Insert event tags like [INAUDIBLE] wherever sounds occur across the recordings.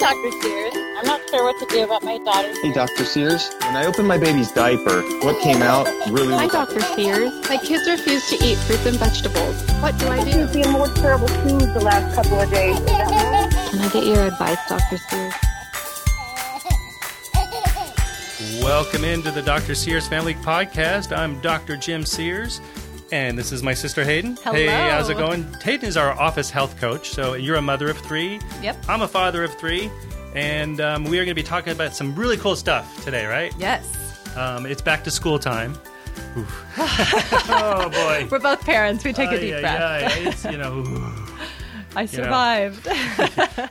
Dr. Sears. I'm not sure what to do about my daughter. Hey, Dr. Sears. When I opened my baby's diaper, what came out really Hi, Dr. Sears. My kids refuse to eat fruits and vegetables. What do I do? I've been more terrible foods the last couple of days. Is that right? Can I get your advice, Dr. Sears? Welcome into the Dr. Sears Family Podcast. I'm Dr. Jim Sears, and this is my sister Hayden. Hello. Hey, how's it going? Hayden is our office health coach. So you're a mother of three. Yep. I'm a father of three, and um, we are going to be talking about some really cool stuff today, right? Yes. Um, it's back to school time. [LAUGHS] Oh boy. [LAUGHS] We're both parents. We take a deep ay, breath. ay. [LAUGHS] It's you know. I survived.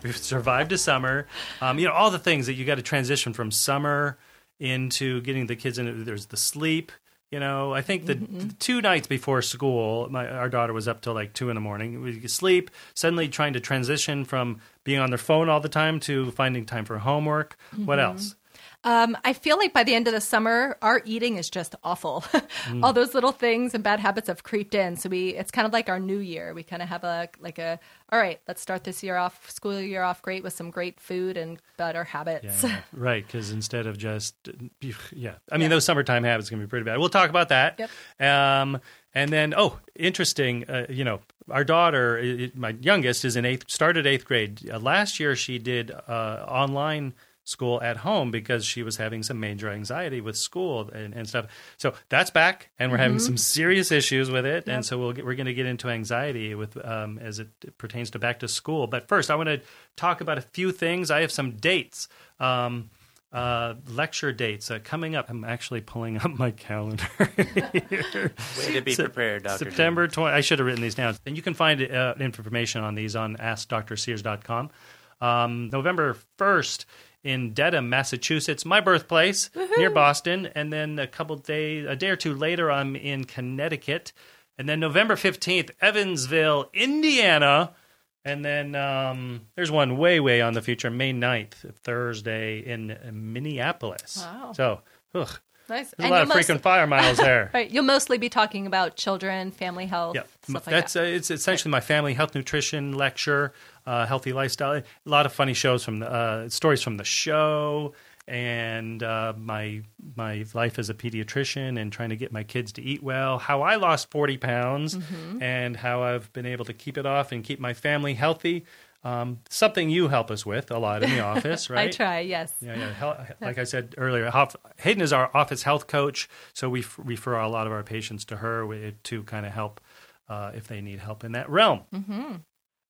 We've survived a summer. Um, you know, all the things that you got to transition from summer into getting the kids in. There's the sleep. You know, I think the, Mm-hmm. the two nights before school, my our daughter was up till like two in the morning. We could sleep. Suddenly, trying to transition from being on their phone all the time to finding time for homework. What Mm-hmm. else? Um, I feel like by the end of the summer, our eating is just awful. [LAUGHS] Mm. All those little things and bad habits have creeped in. So we, it's kind of like our new year. We kind of have a like a, all right, let's start this year off, school year off great with some great food and better habits. Yeah, [LAUGHS] right. Because instead of just, yeah, I mean, those summertime habits can be pretty bad. We'll talk about that. Yep. Um, and then, oh, interesting. Uh, you know, our daughter, i- i- my youngest, is in eighth, started eighth grade. Uh, last year, she did uh, online school at home because she was having some major anxiety with school and, and stuff. So that's back, and we're having some serious issues with it. And so we'll get, we're going to get into anxiety with um, as it pertains to back to school. But first, I want to talk about a few things. I have some dates. Um, uh, lecture dates uh, coming up. I'm actually pulling up my calendar. here. [LAUGHS] Way to be Se- prepared, Dr. Jim. September 20. I should have written these down. And you can find uh, information on these on AskDrSears.com. Um, November 1st in Dedham, Massachusetts, my birthplace, near Boston. And then a couple days, a day or two later, I'm in Connecticut. And then November 15th, Evansville, Indiana. And then um, there's one way, way on the future, May 9th, Thursday in Minneapolis. Wow. So, ugh, Nice. there's a lot of most- freaking fire miles [LAUGHS] there. Right. You'll mostly be talking about children, family health, Yeah, stuff like that's that. uh, it's essentially my family health nutrition lecture, uh, healthy lifestyle. A lot of funny shows from the uh, stories from the show, and uh, my my life as a pediatrician and trying to get my kids to eat well. How I lost forty pounds, Mm-hmm. and how I've been able to keep it off and keep my family healthy. Um, something you help us with a lot in the office, [LAUGHS] right? I try, yes. Yeah, yeah. Hel- Like I said earlier, Hoff- Hayden is our office health coach, so we f- refer a lot of our patients to her to kind of help uh, if they need help in that realm.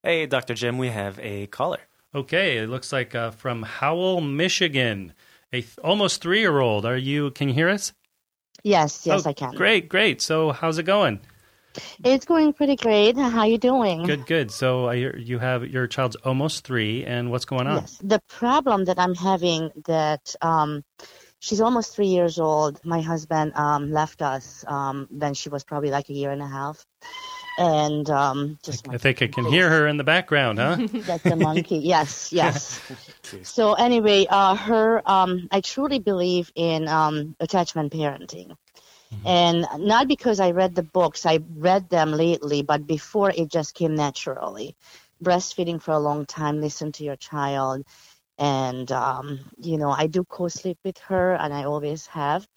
Hey, Dr. Jim, we have a caller. Okay, it looks like uh, from Howell, Michigan, a th- almost three-year-old. Are you? Can you hear us? Yes, yes, Oh, I can. Great, great. So, how's it going? It's going pretty great. How you doing? Good, good. So, I hear you have your child's almost three, and what's going on? Yes. The problem that I'm having that um, she's almost three years old. My husband um, left us um, when she was probably like a year and a half, and um, just I think I can hear her in the background, huh? [LAUGHS] That's a monkey. Yes, [LAUGHS] yes. so anyway, uh, her, um, I truly believe in um, attachment parenting, and not because I read the books. I read them lately, but before it just came naturally. Breastfeeding for a long time. Listen to your child, and um, you know, I do co-sleep with her, and I always have.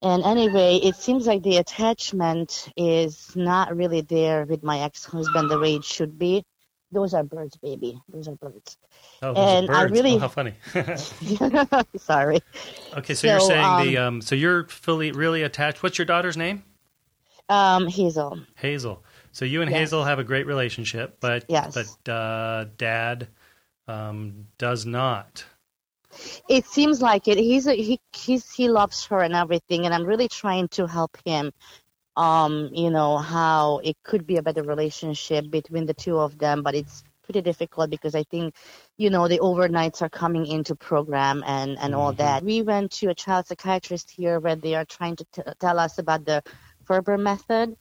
And anyway, it seems like the attachment is not really there with my ex-husband the way it should be. Those are birds, baby. Those are birds. Oh, And I birds. really- oh, how funny. [LAUGHS] Sorry. okay, so, you're So, saying the um, um, so you're fully really attached. What's your daughter's name? Um, Hazel. Hazel. So you and. Hazel have a great relationship, but Yes. but uh, Dad um, does not. It seems like it. He's a, he he's, he loves her and everything, and I'm really trying to help him. Um, you know how it could be a better relationship between the two of them, but it's pretty difficult because I think, you know, the overnights are coming into program and and all that. We went to a child psychiatrist here where they are trying to t- tell us about the Ferber method,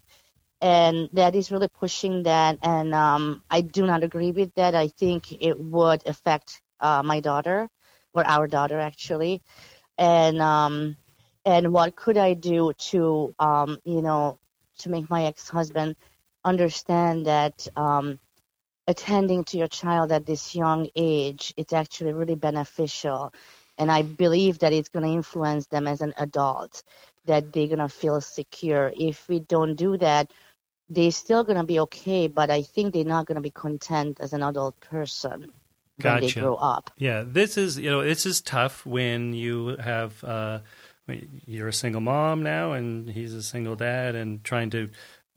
and that is really pushing that. And um, I do not agree with that. I think it would affect uh, my daughter or our daughter actually, and um, and what could I do to um, you know to make my ex-husband understand that um, attending to your child at this young age, it's actually really beneficial. And I believe that it's going to influence them as an adult, that they're going to feel secure. If we don't do that, they're still going to be okay, but I think they're not going to be content as an adult person when they Gotcha. grow up. Yeah, this is you know this is tough when you have uh, you're a single mom now and he's a single dad and trying to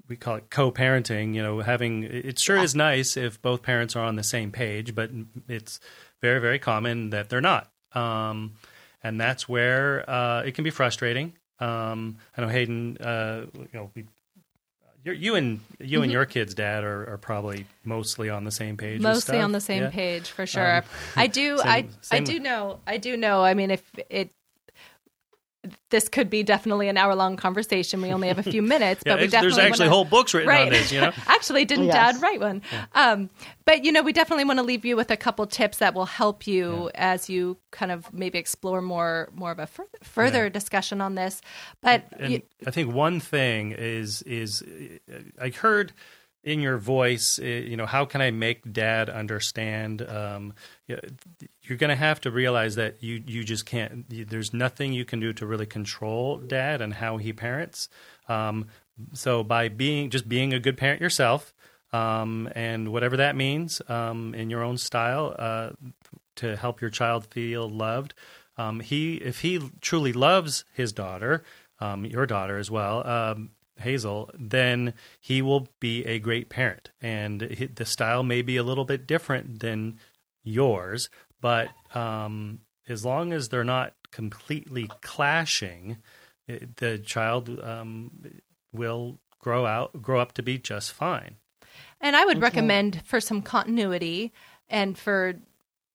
we call it co-parenting. You know, having it sure is nice if both parents are on the same page, but it's very very common that they're not, um, and that's where uh, it can be frustrating. Um, I know Hayden. Uh, you know, we, you're, you and you and your kids' dad are, are probably mostly on the same page. mostly on the same Yeah. page for sure. Um, I do [LAUGHS] same- I I do know I do know. I mean if it this could be definitely an hour long conversation. We only have a few [LAUGHS] minutes, Yeah, but we definitely there's actually wanna- whole books written right. on this. You know, [LAUGHS] actually, didn't Yes. Dad write one? Um, but you know, we definitely want to leave you with a couple tips that will help you as you kind of maybe explore more more of a further, further Yeah. discussion on this. But and you, I think one thing is is uh, I heard in your voice, uh, you know, how can I make Dad understand? Um, you're going to have to realize that you you just can't. There's nothing you can do to really control Dad and how he parents. Um, so by being just being a good parent yourself, um, and whatever that means um, in your own style, uh, to help your child feel loved. Um, he, if he truly loves his daughter, um, your daughter as well, Hazel, then he will be a great parent. And the style may be a little bit different than yours, but um, as long as they're not completely clashing, it, the child um, will grow out, grow up to be just fine. And I would recommend for some continuity and for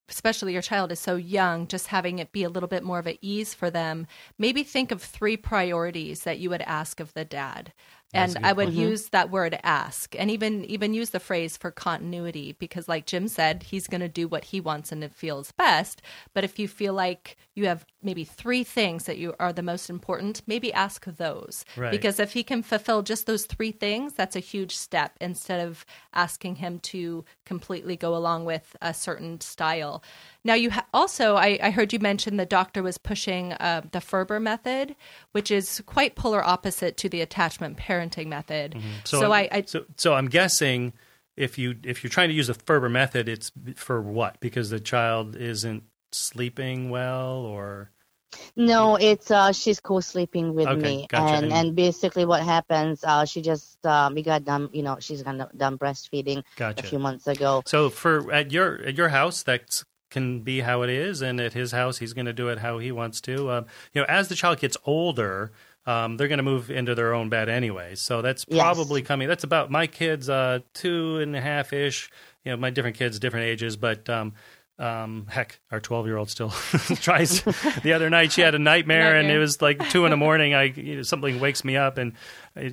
especially your child is so young, just having it be a little bit more of an ease for them. Maybe think of three priorities that you would ask of the dad. And i would point. use that word ask and even even use the phrase for continuity because like Jim said, he's going to do what he wants and it feels best. But if you feel like you have maybe three things that you are the most important, maybe ask those. Right. Because if he can fulfill just those three things, that's a huge step instead of asking him to completely go along with a certain style. Now, you ha- also, I, I heard you mention the doctor was pushing uh, the Ferber method, which is quite polar opposite to the attachment parenting method. So, I, I so so I'm guessing if you if you're trying to use the Ferber method, it's for what? Because the child isn't sleeping well, or No, it's uh she's co-sleeping with Okay, me, gotcha. and And- and basically what happens, uh, she just um we got done, you know, she's got done breastfeeding Gotcha. a few months ago. so for at your at your house that can be how it is, and at his house he's going to do it how he wants to. Um, you know, as the child gets older. Um, they're going to move into their own bed anyway, so that's Yes. probably coming. That's about my kids, uh, two and a half ish. You know, my different kids, different ages, but um, um, heck, our twelve-year-old still [LAUGHS] tries. the other night, she had a [LAUGHS] nightmare, and it was like two in the morning. I you know, something wakes me up, and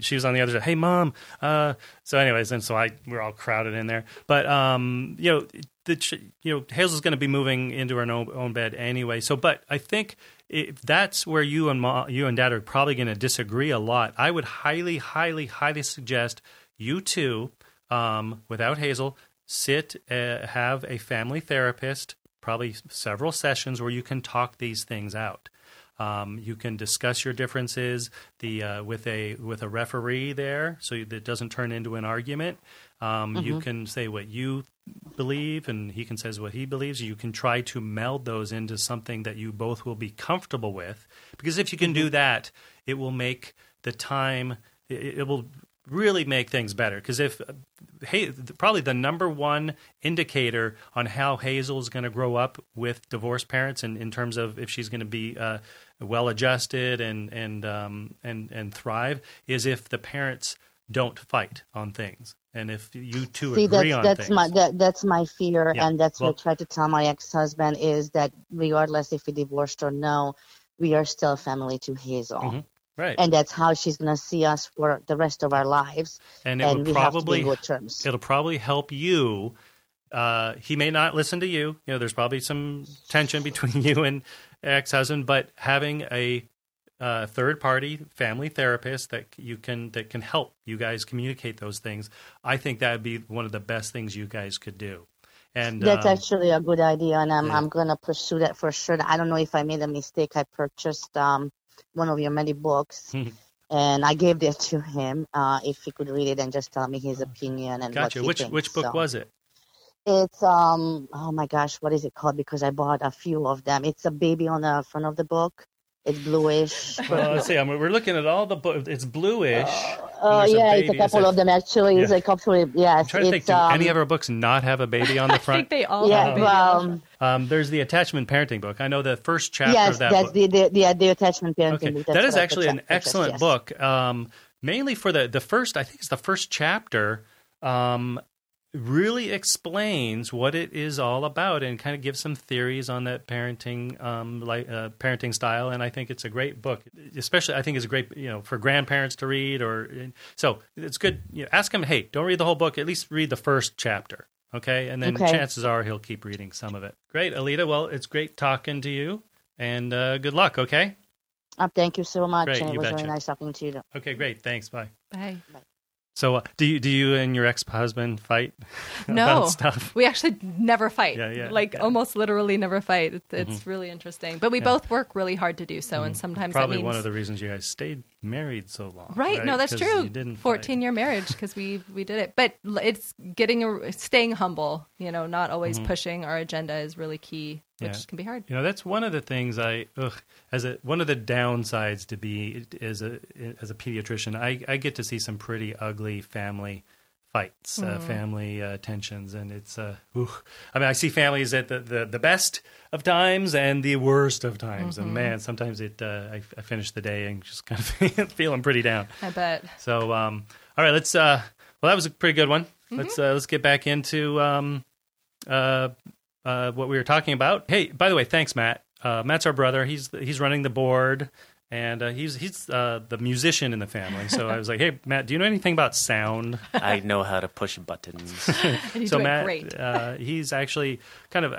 she was on the other side. Hey, mom. Uh, so, anyways, and so I we're all crowded in there. But um, you know, the you know Hazel's going to be moving into her own, own bed anyway. So, but I think if that's where you and mom, you and dad are probably going to disagree a lot. I would highly, highly, highly suggest you two, um, without Hazel, sit, uh, have a family therapist, probably several sessions where you can talk these things out. Um, you can discuss your differences the uh, with a with a referee there, so that it doesn't turn into an argument. Um, You can say what you believe, and he can says what he believes. You can try to meld those into something that you both will be comfortable with. Because if you can do that, it will make the time. It, it will really make things better. Because if hey, probably the number one indicator on how Hazel is going to grow up with divorced parents, and in terms of if she's going to be uh, well adjusted and and um, and and thrive, is if the parents don't fight on things, and if you two See, agree that's on that's things. my that, that's my fear, Yeah, and that's well- what I try to tell my ex-husband is that regardless if we divorced or no, we are still family to Hazel, Mhm. Right, and that's how she's gonna see us for the rest of our lives, and it and we probably have to be good terms. it'll probably help you. Uh, he may not listen to you. You know, there's probably some tension between [LAUGHS] you and ex-husband, but having a uh, third party family therapist that you can that can help you guys communicate those things, I think that would be one of the best things you guys could do. And That's um, actually a good idea, and I'm yeah. I'm gonna pursue that for sure. I don't know if I made a mistake. I purchased um one of your many books, [LAUGHS] and I gave that to him. Uh, if he could read it and just tell me his opinion and gotcha. what he Which thinks. which book So, was it? It's um oh my gosh, what is it called? Because I bought a few of them. It's a baby on the front of the book. It's bluish. Well, let's see. I mean, we're looking at all the books. It's bluish. Oh there's a yeah, it's a couple says- of them actually. It's a couple. Of, yes, I'm trying to think. it's Do um, any of our books not have a baby on the front? [LAUGHS] I think they all yeah, have a baby well, on the front. Um, there's the attachment parenting book. I know the first chapter yes, of that that's book. the, the the the attachment parenting. Okay, book. that That's is what I actually an excellent yes. book. Um, mainly for the the first, I think it's the first chapter. Um, really explains what it is all about and kind of gives some theories on that parenting um, like uh, parenting style. And I think it's a great book, especially I think it's a great you know for grandparents to read. Or so it's good. You know, ask him, hey, don't read the whole book. At least read the first chapter. Okay, and then Okay. chances are he'll keep reading some of it. Great, Alita. Well, it's great talking to you, and uh, good luck. Okay. Uh, thank you so much, Great, and it you was betcha. very nice talking to you. Okay, great. Thanks. Bye. Bye. So, uh, do you do you and your ex husband fight [LAUGHS] No, about stuff? we actually never fight. Yeah, yeah, like yeah. Mm-hmm. almost literally never fight. It's, it's really interesting. But we both work really hard to do so, and sometimes Probably means one of the reasons you guys stayed married so long. Right, no, that's true. You didn't fight. Fourteen year marriage because we we did it, but it's getting a, staying humble. You know, not always pushing our agenda is really key, which Mm-hmm. Yeah. can be hard. You know, that's one of the things I ugh, as a one of the downsides to be as a as a pediatrician. I I get to see some pretty ugly family fights, uh, Mm. family uh, tensions, and it's uh, ooh. I mean, I see families at the, the the best of times and the worst of times, Mm-hmm. and man, sometimes it uh, I, I finish the day and just [LAUGHS] kind of feeling pretty down. I bet. So, um, all right, let's. Uh, well, that was a pretty good one. Mm-hmm. Let's uh, let's get back into um, uh, what we were talking about. Hey, by the way, thanks, Matt. Uh, Matt's our brother. He's he's running the board, and uh, he's he's uh, the musician in the family. So I was like, hey, Matt, do you know anything about sound? [LAUGHS] I know how to push buttons. [LAUGHS] And so do Matt, it great. Uh, he's actually kind of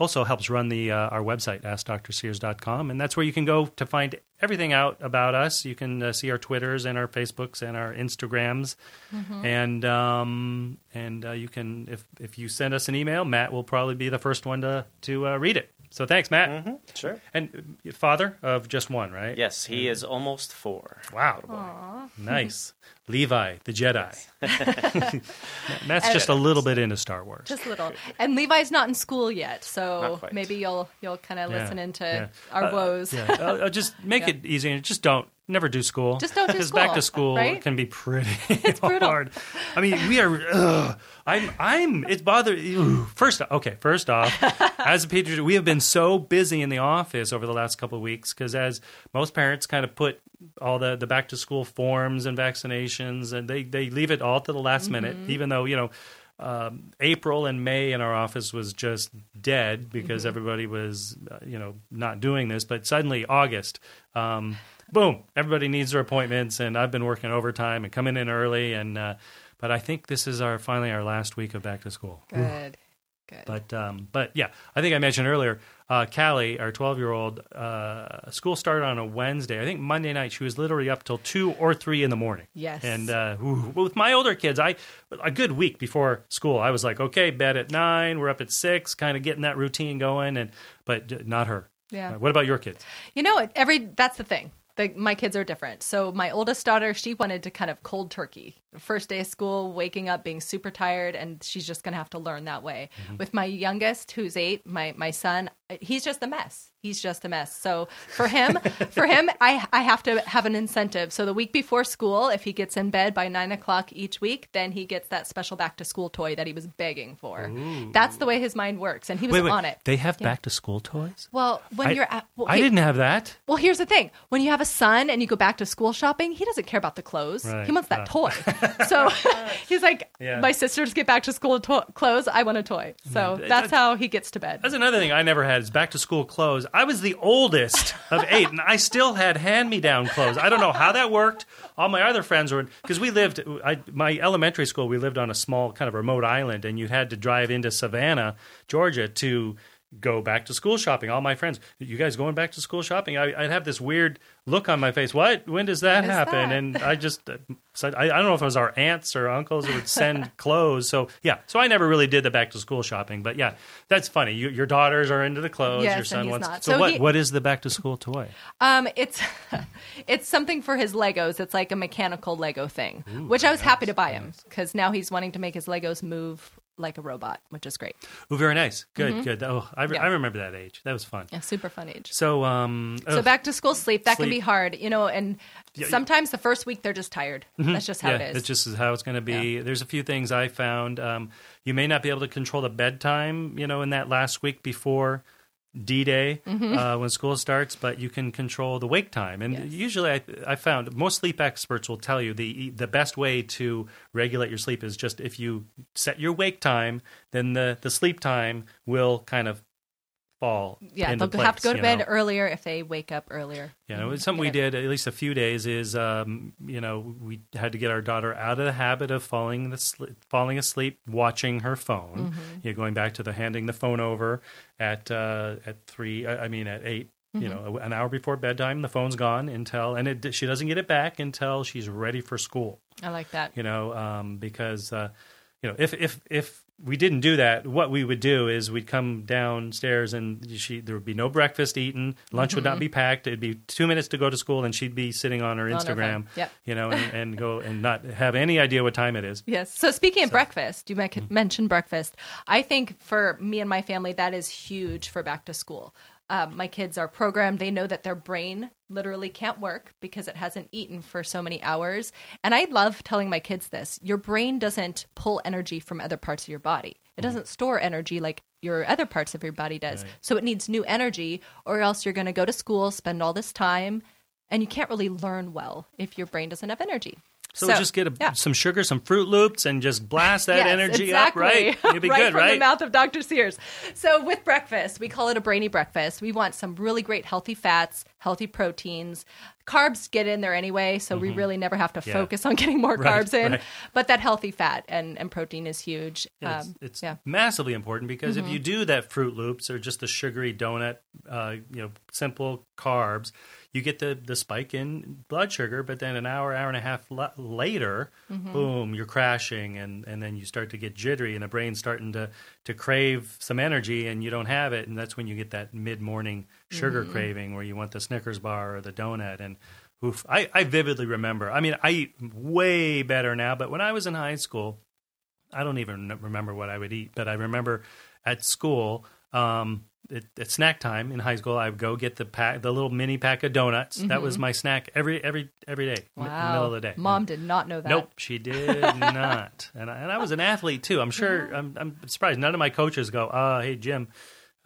also helps run the uh, our website askdrsears.com, and that's where you can go to find everything out about us. You can uh, see our Twitters and our Facebooks and our Instagrams, Mm-hmm. and um, and uh, you can if if you send us an email, Matt will probably be the first one to to uh, read it. So thanks, Matt. sure. And uh, father of just one, right? Yes, he is almost four. Wow. Nice. [LAUGHS] Levi, the Jedi. [LAUGHS] Matt's just a little bit into Star Wars. Just a little. And Levi's not in school yet, so maybe you'll you'll kind of Yeah, listen into yeah. our Uh, woes. Yeah, uh, uh, just make [LAUGHS] Yeah. it easy and just don't never do school. Just don't do Because back to school, school right? can be pretty [LAUGHS] [LAUGHS] brutal. hard. I mean, we are. Ugh, I'm. I'm. It's bothering. First, okay. First off, [LAUGHS] as a pediatrician, we have been so busy in the office over the last couple of weeks because, as most parents, kind of put all the the back to school forms and vaccinations, and they they leave it all to the last minute, Mm-hmm. even though you know. Um, April and May in our office was just dead because Mm-hmm. everybody was, uh, you know, not doing this. But suddenly August, um, boom, everybody needs their appointments, and I've been working overtime and coming in early. And uh, but I think this is our finally our last week of back to school. Good. Good. But um, but yeah, I think I mentioned earlier, uh, Callie, our twelve year old, uh, school started on a Wednesday. I think Monday night she was literally up till two or three in the morning. Yes. And uh, ooh, with my older kids, I a good week before school, I was like, okay, bed at nine, we're up at six, kind of getting that routine going. And but not her. Yeah. What about your kids? You know, every that's the thing. The, my kids are different. So my oldest daughter, she wanted to kind of cold turkey. First day of school, waking up, being super tired, and she's just going to have to learn that way. Mm-hmm. With my youngest, who's eight, my my son, he's just a mess. He's just a mess. So for him, [LAUGHS] for him, I I have to have an incentive. So the week before school, if he gets in bed by nine o'clock each week, then he gets that special back to school toy that he was begging for. That's the way his mind works, and he was Wait, wait, on it. They have Yeah. back to school toys. Well, when I, you're at, well, I he- didn't have that. well, here's the thing: when you have a son and you go back to school shopping, he doesn't care about the clothes. Right. He wants that Uh. toy. [LAUGHS] so [LAUGHS] he's like, Yeah. "My sisters get back to school to- clothes. I want a toy." So Yeah, that's how he gets to bed. That's another thing I never had is back to school clothes. I was the oldest of eight, and I still had hand me down clothes. I don't know how that worked. All my other friends were because we lived. I, my elementary school, we lived on a small kind of remote island, and you had to drive into Savannah, Georgia, to go back to school shopping. All my friends, you guys going back to school shopping? I, I'd have this weird look on my face. What? When does that When happen? that? And I just uh, said, I, I don't know if it was our aunts or uncles who would send [LAUGHS] clothes. So yeah, so I never really did the back to school shopping. But yeah, that's funny. You, your daughters are into the clothes. Yes, your son wants. not. So, So what? he- what is the back to school toy? Um, it's [LAUGHS] it's something for his Legos. It's like a mechanical Lego thing, which I was happy to buy him because now he's wanting to make his Legos move like a robot, which is great. Oh, very nice. Good, good. Oh, I, re- Mm-hmm. Yeah. I remember that age. That was fun. Yeah, super fun age. So um, So back to school sleep that can be hard, you know, and Yeah, yeah. sometimes the first week they're just tired. That's just how yeah, it is. It's just how it's going to be. There's a few things I found. Um, you may not be able to control the bedtime, you know, in that last week before D Day Mm-hmm. uh, when school starts, but you can control the wake time. And Yes. usually, I, I found most sleep experts will tell you the the best way to regulate your sleep is just if you set your wake time, then the the sleep time will kind of fall. yeah, they'll have to go to bed know? earlier if they wake up earlier. Yeah, Mhm. something we did at least a few days. Is um, you know we had to get our daughter out of the habit of falling the falling asleep watching her phone. Mm-hmm. You know, going back to the handing the phone over at uh, at three. I I mean at 8 You Mm-hmm. know, an hour before bedtime, the phone's gone until, and it, she doesn't get it back until she's ready for school. I like that. You know, um, because uh, you know if if if we didn't do that, what we would do is we'd come downstairs and she there would be no breakfast eaten, lunch would not be packed. It'd be two minutes to go to school, and she'd be sitting on her Mm-hmm. On Instagram, phone. Yep. you know, and, and go [LAUGHS] and not have any idea what time it is. Yes. So speaking of breakfast, you Mm-hmm. mentioned breakfast. I think for me and my family, that is huge for back to school. Um, my kids are programmed. They know that their brain literally can't work because it hasn't eaten for so many hours. And I love telling my kids this your brain doesn't pull energy from other parts of your body, it doesn't store energy like your other parts of your body does. So it needs new energy, or else you're going to go to school, spend all this time, and you can't really learn well if your brain doesn't have energy. So, just get a, yeah. some sugar, some Froot Loops, and just blast that Yes, energy exactly. up, right? [LAUGHS] You'll be right good, from right? the mouth of Dr. Sears. So with breakfast, we call it a brainy breakfast. We want some really great healthy fats, healthy proteins. Carbs get in there anyway, so we really never have to Mm-hmm. Yeah. focus on [LAUGHS] getting more Right, carbs in. right. But that healthy fat and, and protein is huge. It's Um, it's yeah. Mm-hmm. massively important because if you do that Froot Loops or just the sugary donut, uh, you know, simple carbs, you get the the spike in blood sugar. But then an hour, hour and a half la- later, Mm-hmm. boom, you're crashing, and and then you start to get jittery, and the brain's starting to to crave some energy, and you don't have it, and that's when you get that mid morning sugar Mm-hmm. craving where you want the Snickers bar or the donut, and oof, I, I vividly remember. I mean, I eat way better now, but when I was in high school. I don't even remember what I would eat, but I remember at school, um, at, at snack time in high school, I would go get the pack, the little mini pack of donuts. That was my snack every every every day, Wow. middle of the day. Mom did not know that. Nope, she did [LAUGHS] not. And I, and I was an athlete too. I'm sure. I'm, I'm surprised none of my coaches go, "Uh, hey Jim,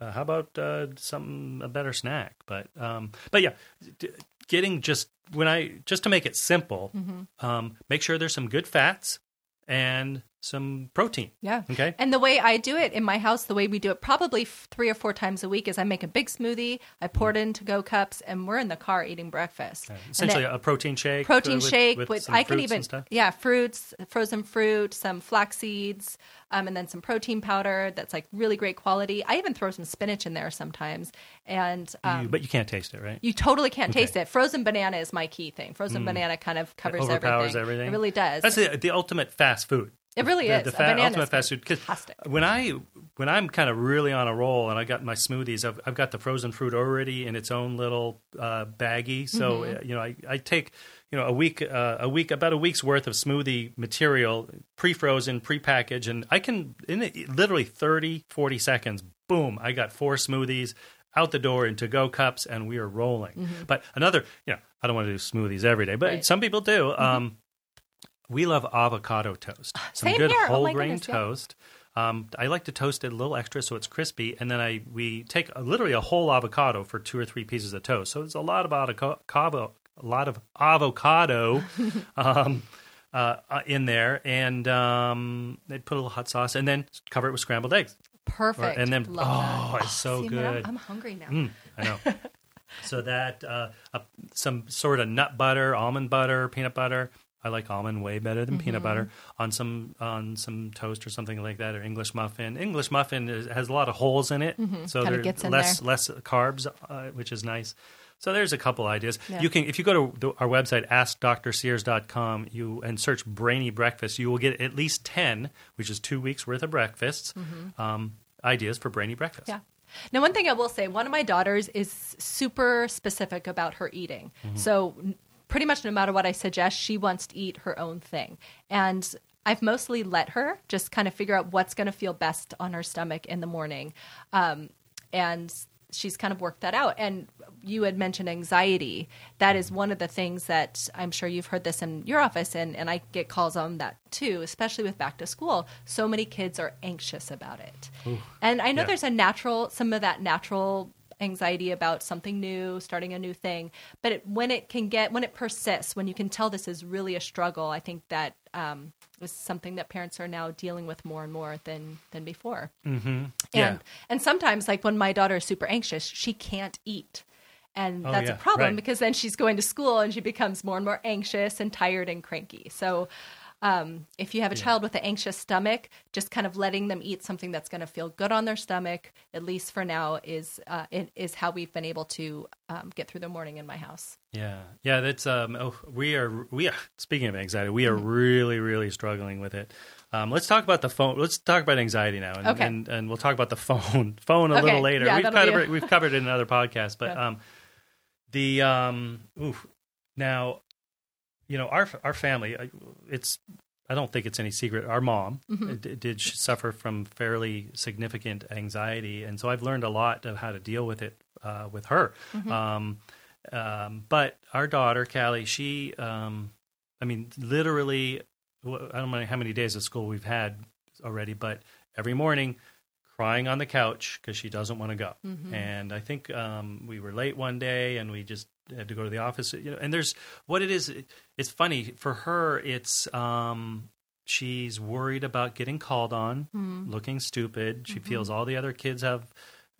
uh, how about uh, something a better snack?" But um, but yeah, d- getting just when I just to make it simple, Mm-hmm. um, make sure there's some good fats and some protein. Yeah. Okay. And the way I do it in my house, the way we do it probably f- three or four times a week is I make a big smoothie, I pour it into go cups, and we're in the car eating breakfast. And Essentially, a protein shake. protein with- shake with with, I can even yeah fruits frozen fruit some flax seeds um, and then some protein powder that's like really great quality I even throw some spinach in there sometimes and um, You- but you can't taste it, right? you totally can't Okay. Mm. taste it frozen banana is my key thing frozen banana kind of covers overpowers everything. everything. it really does That's the, the ultimate fast food. It really the, is. The A fa- ultimate fast food. fantastic. when I when I'm kind of really on a roll and I got my smoothies, I've, I've got the frozen fruit already in its own little uh, baggie. So Mm-hmm. uh, you know, I, I take you know a week uh, a week about a week's worth of smoothie material, pre-frozen, pre-packaged, and I can in it, literally 30, 40 seconds. Boom! I got four smoothies out the door in to-go cups, and we are rolling. But another, you know, I don't want to do smoothies every day, but Mm-hmm. Right. some people do. Um, we love avocado toast. Some Same good here. Oh whole my grain goodness, yeah. toast. Um, I like to toast it a little extra so it's crispy, and then I we take a, literally a whole avocado for two or three pieces of toast. So it's a lot of avocado, a lot of avocado [LAUGHS] um, uh, uh, in there, and um, they put a little hot sauce, and then cover it with scrambled eggs. perfect and then- Love oh, that. it's so see, man, I'm- good. I'm, hungry now Mm, I know. [LAUGHS] so that uh, uh, some sort of nut butter, almond butter, peanut butter, I like almond way better than peanut Mm-hmm. butter on some on some toast or something like that, or English muffin. English muffin is, has a lot of holes in it, so Mm-hmm. Kinda there's in less there. less carbs, uh, which is nice. So there's a couple ideas. Yeah. You can if you go to the, our website askdrsears.com you and search brainy breakfast, you will get at least 10, which is 2 weeks worth of breakfasts. Um, ideas for brainy breakfast. Mm-hmm. Yeah. Now, one thing I will say, one of my daughters is super specific about her eating. So, n- pretty much no matter what I suggest, she wants to eat her own thing. And I've mostly let her just kind of figure out what's going to feel best on her stomach in the morning. Um, and she's kind of worked that out. And you had mentioned anxiety. That is one of the things that I'm sure you've heard this in your office, and, and I get calls on that too, especially with back to school. So many kids are anxious about it. and I know Yeah. there's a natural, some of that natural anxiety about something new, starting a new thing. But it, when it can get, when it persists, when you can tell this is really a struggle, I think that um, is something that parents are now dealing with more and more than than before. And Yeah. and sometimes, like when my daughter is super anxious, she can't eat. And Oh, that's yeah, a problem right. because then she's going to school and she becomes more and more anxious and tired and cranky. So, um, if you have a child with an anxious stomach, just kind of letting them eat something that's going to feel good on their stomach, at least for now, is uh, is how we've been able to um, get through the morning in my house. Yeah, yeah. That's um. Oh, we are we are speaking of anxiety. We Mm-hmm. are really really struggling with it. Um, let's talk about the phone. Let's talk about anxiety now, and Okay. and, and we'll talk about the [LAUGHS] phone phone a Okay, little later. yeah, we've covered a- we've covered it in another podcast, but [LAUGHS] Yeah. um, the um, oof, now, you know our our family. It's I don't think it's any secret. Our mom Mm-hmm. d- did suffer from fairly significant anxiety, and so I've learned a lot of how to deal with it uh, with her. Mm-hmm. Um, um, but our daughter, Callie, she, um, I mean, literally, I don't know how many days of school we've had already, but every morning crying on the couch because she doesn't want to go. And I think um, we were late one day and we just had to go to the office. You know, and there's what it is. it- It's funny for her. It's um, she's worried about getting called on, looking stupid. She feels all the other kids have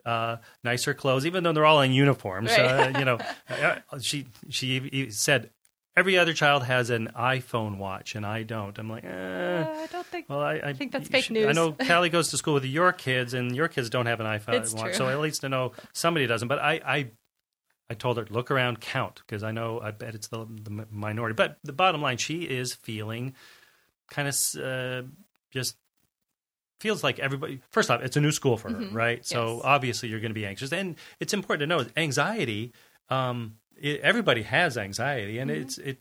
uh, nicer clothes, even though they're all in uniforms. Right. Uh, you know, [LAUGHS] uh, she she said every other child has an iPhone watch and I don't. I'm like, eh. Uh, I don't think. Well, I, I think that's fake should- I know [LAUGHS] Callie goes to school with your kids, and your kids don't have an iPhone It's watch, true. so at least to know somebody doesn't. But I, I, I told her look around, count, because I know I bet it's the, the minority. But the bottom line, she is feeling kind of uh, just feels like everybody. First off, it's a new school for her, right? So Mm-hmm. Yes. obviously you're going to be anxious, and it's important to know anxiety. Um, it, everybody has anxiety, and Mm-hmm. it's it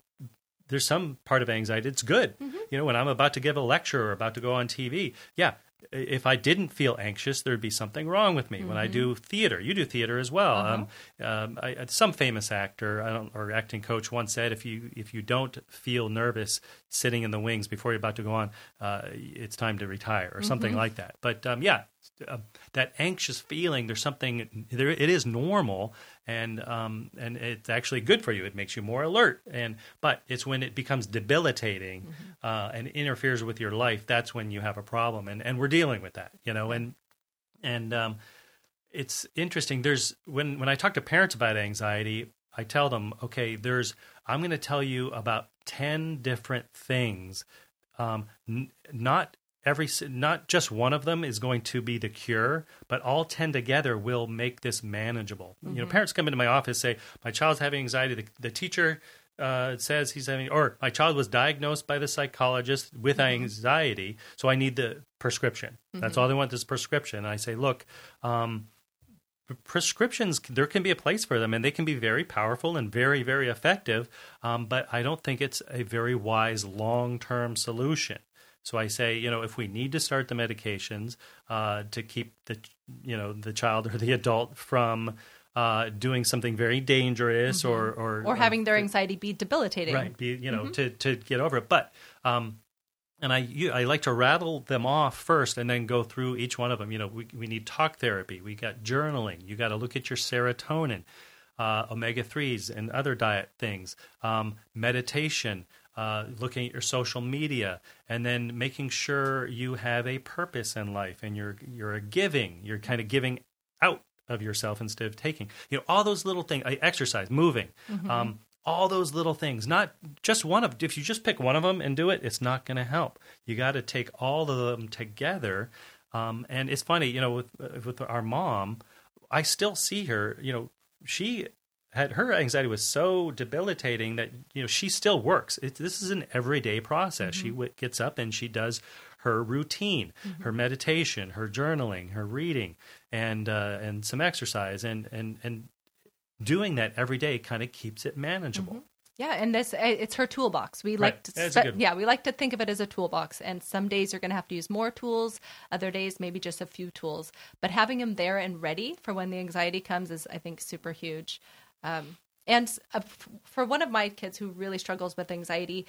there's some part of anxiety it's good. You know when i'm about to give a lecture or about to go on tv yeah if i didn't feel anxious there'd be something wrong with me. When i do theater you do theater as well. Um, um, I, some famous actor I don't, or acting coach once said if you if you don't feel nervous sitting in the wings before you're about to go on uh, it's time to retire or something like that. But um, yeah uh, that anxious feeling there's something there it is normal and um, and it's actually good for you. It makes you more alert. And but it's when it becomes debilitating uh, and interferes with your life that's when you have a problem. And and we're dealing with that you know and and um, it's interesting. There's when when i talk to parents about anxiety i tell them okay there's i'm going to tell you about 10 different things um, n- not every not just one of them is going to be the cure but all 10 together will make this manageable. You know parents come into my office say my child's having anxiety. The, the teacher uh, says he's having or my child was diagnosed by the psychologist with anxiety so i need the prescription. That's all they want is prescription. And i say look um, prescriptions there can be a place for them and they can be very powerful and very very effective um, but i don't think it's a very wise long-term solution so i say you know if we need to start the medications uh, to keep the you know the child [LAUGHS] or the adult from uh, doing something very dangerous or, or or having their anxiety be debilitating. right be you know to to get over it but um and I, you, I like to rattle them off first and then go through each one of them. You know, we, we need talk therapy. We got journaling. You got to look at your serotonin, uh, omega 3s, and other diet things, um, meditation, uh, looking at your social media, and then making sure you have a purpose in life and you're, you're a giving. You're kind of giving out of yourself instead of taking. You know, all those little things, exercise, moving. Um, all those little things, not just one of. If you just pick one of them and do it, it's not going to help. You got to take all of them together. Um, and it's funny, you know, with with our mom, I still see her. You know, she had her anxiety was so debilitating that you know she still works. It, this is an everyday process. She w- gets up and she does her routine, her meditation, her journaling, her reading, and uh, and some exercise, and and and doing that every day kind of keeps it manageable. Yeah, and this eh, it's her toolbox. We Right. like to spe- yeah, we like to think of it as a toolbox. And some days you're going to have to use more tools, other days maybe just a few tools. But having them there and ready for when the anxiety comes is I think super huge. Um, and uh, for one of my kids who really struggles with anxiety,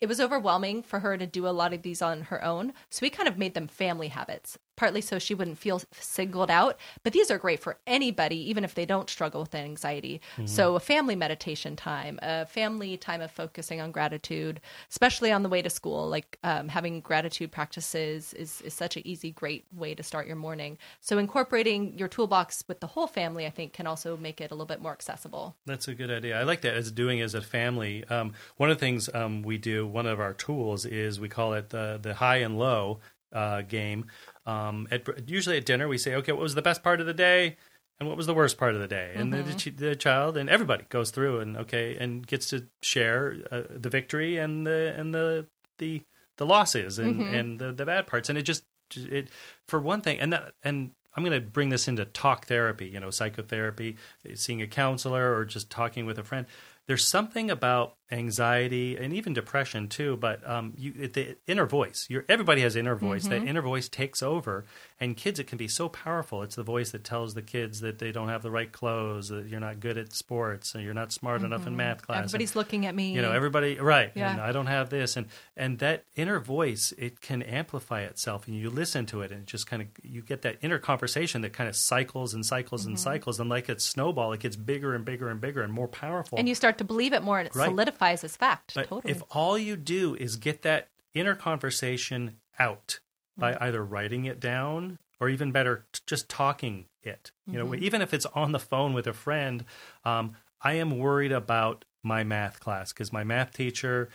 it was overwhelming for her to do a lot of these on her own. So we kind of made them family habits, partly so she wouldn't feel singled out. But these are great for anybody, even if they don't struggle with anxiety. So a family meditation time, a family time of focusing on gratitude, especially on the way to school. Like um, having gratitude practices is, is such an easy, great way to start your morning. So incorporating your toolbox with the whole family, I think, can also make it a little bit more accessible. That's a good idea. I like that as doing as a family. Um, one of the things um, we do, one of our tools is we call it the the high and low uh, game. Um, at, usually at dinner, we say, okay, what was the best part of the day, and what was the worst part of the day, and the, the, the child and everybody goes through and okay and gets to share uh, the victory and the and the the the losses and and the, the bad parts, and it just it for one thing, and that and I'm going to bring this into talk therapy, you know, psychotherapy, seeing a counselor or just talking with a friend. There's something about anxiety and even depression too, but um, you, the inner voice. Your everybody has inner voice. That mm-hmm. inner voice takes over, and kids, it can be so powerful. It's the voice that tells the kids that they don't have the right clothes, that you're not good at sports, and you're not smart enough in mm-hmm. math class. and- Everybody's looking at me. you know everybody right Yeah. and i don't have this and and that inner voice it can amplify itself and you listen to it and it just kind of you get that inner conversation that kind of cycles and cycles and mm-hmm. cycles and like a snowball it gets bigger and bigger and bigger and more powerful and you start to believe it more and it Right. solidifies as fact. but totally. if all you do is get that inner conversation out by either writing it down or even better, just talking it. You know, even if it's on the phone with a friend, um, I am worried about my math class because my math teacher,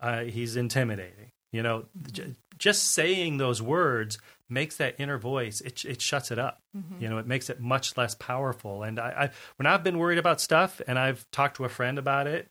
uh, he's intimidating. You know, j- just saying those words makes that inner voice it it shuts it up. You know, it makes it much less powerful. And I, I when I've been worried about stuff and I've talked to a friend about it,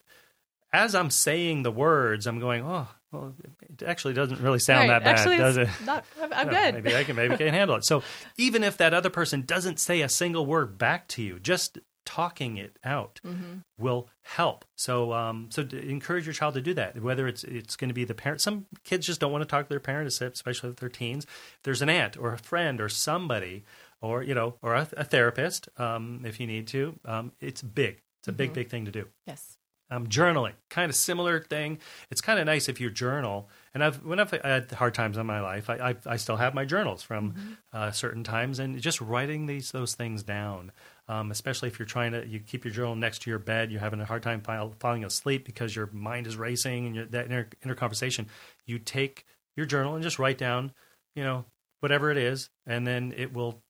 as I'm saying the words, I'm going, oh, well, it actually doesn't really sound Right. that bad, Actually, does it? Not, I'm, I'm [LAUGHS] Yeah, good. Maybe I can maybe I can handle it. So even if that other person doesn't say a single word back to you, just talking it out Mm-hmm. will help. So um, so encourage your child to do that. Whether it's it's going to be the parent. Some kids just don't want to talk to their parent, especially if they're teens. If there's an aunt or a friend or somebody, or you know, or a, a therapist, um, if you need to. Um, it's big. It's a Mm-hmm. big, big thing to do. Yes. Um, journaling, kind of similar thing. It's kind of nice if you journal. And I've when I've had hard times in my life, I I, I still have my journals from uh, certain times, and just writing these those things down. Um, especially if you're trying to you keep your journal next to your bed, you're having a hard time file, falling asleep because your mind is racing and you're, that inner, inner conversation. You take your journal and just write down, you know, whatever it is, and then it will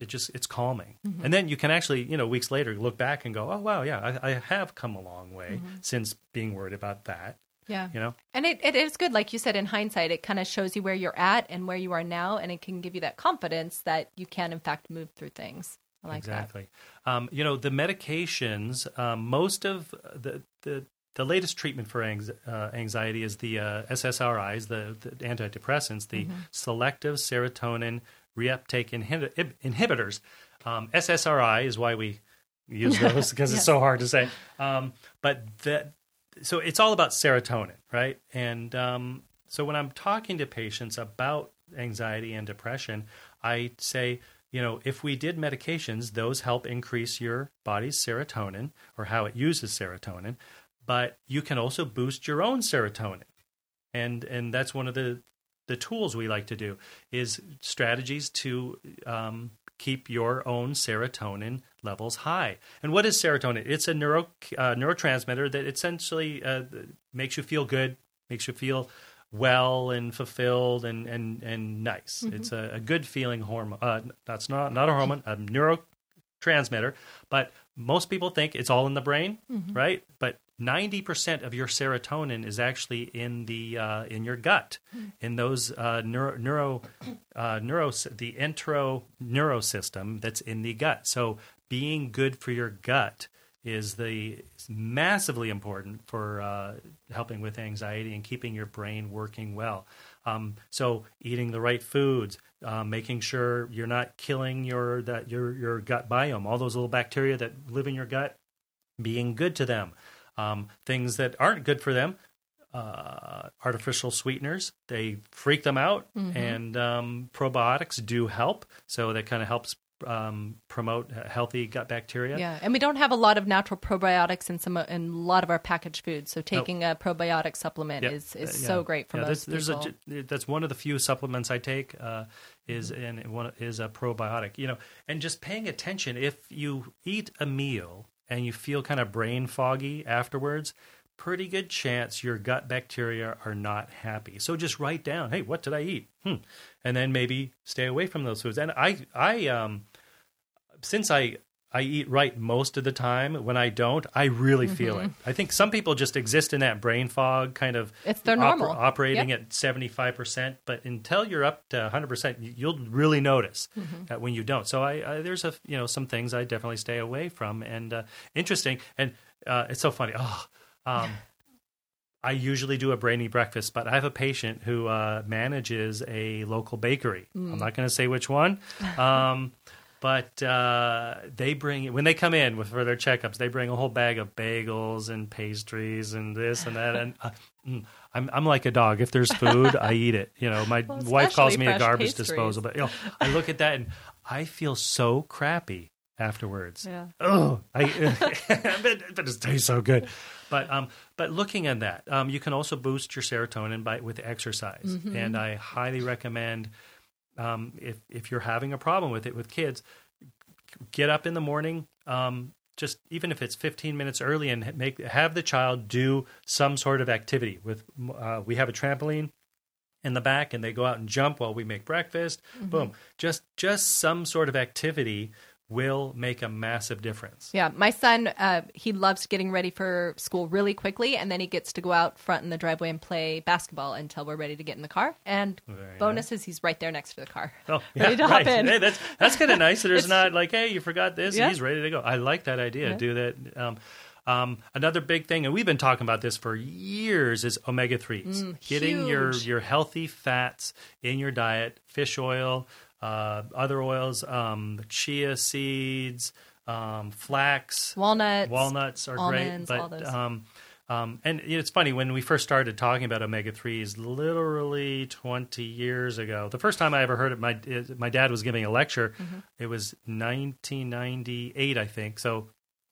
it just it's calming. And then you can actually you know weeks later look back and go oh wow yeah i, I have come a long way since being worried about that Yeah. you know? And it, it is good, like you said, in hindsight, it kind of shows you where you're at and where you are now, and it can give you that confidence that you can, in fact, move through things. I like exactly. Um, you know the medications um, most of the, the the latest treatment for uh, anxiety is the uh, SSRIs, the, the antidepressants, the selective serotonin reuptake inhi- inhibitors. Um, SSRI is why we use [LAUGHS] those because it's so hard to say. Um, but that so it's all about serotonin, right? And um, so when I'm talking to patients about anxiety and depression, I say, you know, if we did medications, those help increase your body's serotonin or how it uses serotonin, but you can also boost your own serotonin. And and that's one of the the tools we like to do is strategies to um, keep your own serotonin levels high. And what is serotonin? It's a neuro uh, neurotransmitter that essentially uh, makes you feel good, makes you feel well and fulfilled and and and nice. It's a, a good feeling hormone. Uh, that's not not a hormone, a neurotransmitter. But most people think it's all in the brain, right? But ninety percent of your serotonin is actually in the uh, in your gut, in those uh, neuro neuro, uh, neuro the entero neurosystem that's in the gut. So being good for your gut is the is massively important for uh, helping with anxiety and keeping your brain working well. Um, so eating the right foods, uh, making sure you're not killing your that your your gut biome, all those little bacteria that live in your gut, being good to them. Um, things that aren't good for them, uh, artificial sweeteners, they freak them out, and um, probiotics do help. So that kind of helps um, promote healthy gut bacteria. Yeah, and we don't have a lot of natural probiotics in some in a lot of our packaged foods. So taking a probiotic supplement Yep. is, is Uh, so great for yeah, most there's, there's people. a, that's one of the few supplements I take uh, is and one is a probiotic. You know, and just paying attention if you eat a meal and you feel kind of brain foggy afterwards. Pretty good chance your gut bacteria are not happy. So just write down, hey, what did I eat? Hmm. And then maybe stay away from those foods. And I, I, um, since I I eat right most of the time, when I don't, I really feel it. I think some people just exist in that brain fog kind of Mm-hmm. It's their normal. operating Yep. at 75%, but until you're up to 100%, you- you'll really notice Mm-hmm. that when you don't. So I, I there's a you know some things I definitely stay away from and uh, interesting and uh, it's so funny. Oh, um, [SIGHS] I usually do a brainy breakfast, but I have a patient who uh, manages a local bakery. I'm not going to say which one. Um, but uh, they bring when they come in with for their checkups, they bring a whole bag of bagels and pastries and this and that. And uh, mm, I'm I'm like a dog. If there's food, I eat it. You know, my [LAUGHS] Well, wife calls me a garbage pastries. disposal, but you know, I look at that and I feel so crappy afterwards. Yeah. Oh, I, [LAUGHS] but, but it tastes so good. But um, but looking at that, um, you can also boost your serotonin by with exercise, Mm-hmm. and I highly recommend um, if if you're having a problem with it with kids, get up in the morning. Um, just even if it's 15 minutes early, and make have the child do some sort of activity. With uh, we have a trampoline in the back, and they go out and jump while we make breakfast. Boom! Just just some sort of activity will make a massive difference. Yeah, my son, uh, he loves getting ready for school really quickly, and then he gets to go out front in the driveway and play basketball until we're ready to get in the car. And Very bonus is he's right there next to the car. Oh, [LAUGHS] Ready yeah, to hop in. Hey, that's that's kind of [LAUGHS] nice. that There's not like, hey, you forgot this. Yeah. He's ready to go. I like that idea. Yeah. Do that. Um, um, another big thing, and we've been talking about this for years, is omega threes. Getting your Mm, your healthy fats in your diet, fish oil, uh, other oils, um, chia seeds, um, flax, Walnuts, walnuts are almonds, great, but um, um, and you know, it's funny when we first started talking about omega threes, literally twenty years ago. The first time I ever heard it, my it- my dad was giving a lecture. Mm-hmm. It was 1998, I think. So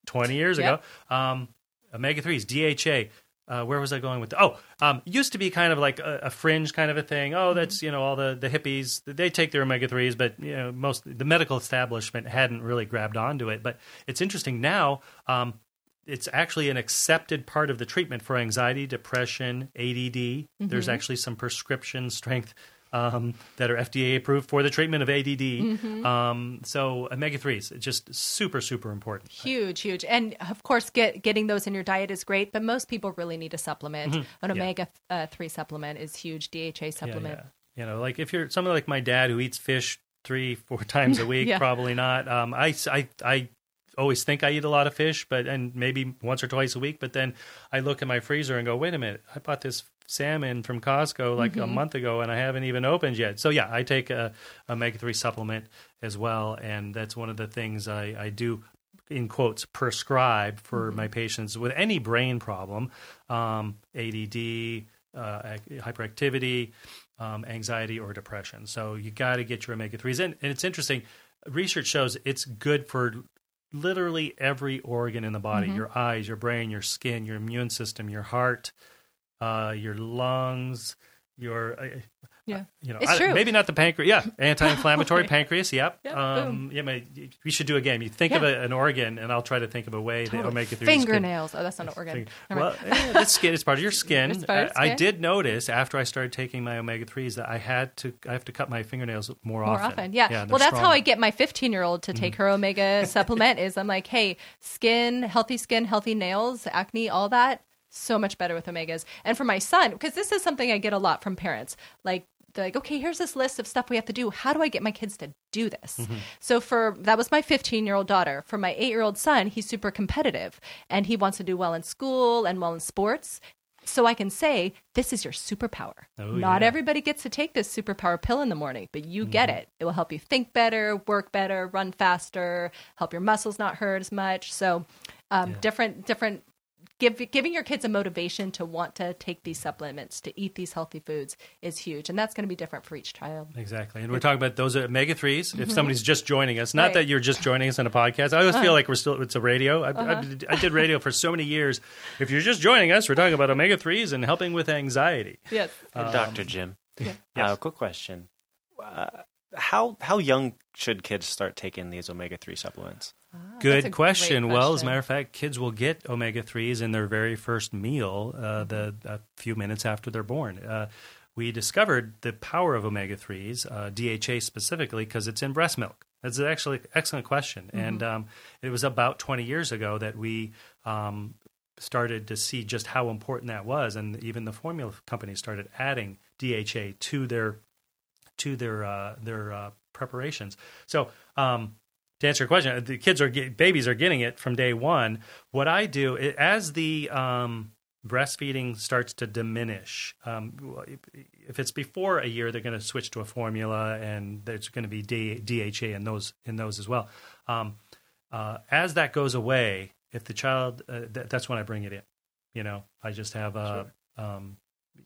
twenty years Yep. ago. Um, omega threes, DHA. Uh, where was I going with? The, oh, um, used to be kind of like a, a fringe kind of a thing. Oh, that's you know all the the hippies they take their omega threes, but you know most the medical establishment hadn't really grabbed onto it. But it's interesting now. Um, it's actually an accepted part of the treatment for anxiety, depression, ADD. There's actually some prescription strength um, that are FDA approved for the treatment of ADD. Um, so omega threes, just super super important. Huge, huge, and of course, get getting those in your diet is great. But most people really need a supplement. An Yeah. omega uh, three supplement is huge. DHA supplement. Yeah, yeah. You know, like if you're someone like my dad who eats fish three, four [LAUGHS] times a week, Yeah. probably not. Um, I, I, I always think I eat a lot of fish, but and maybe once or twice a week. But then I look at my freezer and go, wait a minute, I bought this salmon from Costco like a month ago, and I haven't even opened yet. So yeah, I take a omega three supplement as well, and that's one of the things I, I do. In quotes, prescribe for my patients with any brain problem, um, ADD, uh, hyperactivity, um, anxiety, or depression. So you got to get your omega threes. And, and it's interesting. Research shows it's good for literally every organ in the body: your eyes, your brain, your skin, your immune system, your heart, uh, your lungs. Your uh, Yeah. You know, It's I- true. maybe not the pancreas. Yeah, [LAUGHS] anti-inflammatory Okay. pancreas. Yep. Yeah, um, yeah, my- we should do a game. You think of a, an organ, and I'll try to think of a way that Totally. omega three Fingernails. Oh, that's not an organ. Well, eh, it's skin. It's part of your [LAUGHS] skin. Of I, I did notice after I started taking my omega threes that I had to. I have to cut my fingernails more, more often. often. Yeah. they're well, that's how. I get my 15 year old to take her omega [LAUGHS] supplement. Is I'm like, hey, skin, healthy skin, healthy nails, acne, all that. So much better with omegas. And for my son, because this is something I get a lot from parents, like. They're like, okay, here's this list of stuff we have to do. How do I get my kids to do this? So for that was my 15 year old daughter. For my eight year old son, he's super competitive and he wants to do well in school and well in sports. So I can say, this is your superpower. Oh, Not yeah. everybody gets to take this superpower pill in the morning, but you get it. It will help you think better, work better, run faster, help your muscles not hurt as much. So, um, different, different. Give, giving your kids a motivation to want to take these supplements, to eat these healthy foods is huge. And that's going to be different for each child. Exactly. And we're talking about those are omega 3s. If somebody's just joining us, not Right. that you're just joining us on a podcast. I always feel like we're still, it's a radio. I, I, I did radio for so many years. If you're just joining us, we're talking about omega 3s and helping with anxiety. Yes. Um, Dr. Jim. Yes. Uh, quick question. Uh, how how young should kids start taking these omega three supplements? That's a Good great question. Well, as a matter of fact, kids will get omega 3s in their very first meal uh, the a few minutes after they're born. Uh, we discovered the power of omega 3s, uh, DHA specifically, because it's in breast milk. That's actually an excellent question. And um, it was about 20 years ago that we um, started to see just how important that was. And even the formula companies started adding DHA to their to their uh, their uh, preparations. So um, to answer your question, the kids are get, babies are getting it from day one. What I do i- as the um, breastfeeding starts to diminish, um, if it's before a year, they're going to switch to a formula, and there's going to be D, DHA in those in those as well. Um, uh, as that goes away, if the child, uh, th- that's when I bring it in. You know, I just have a um,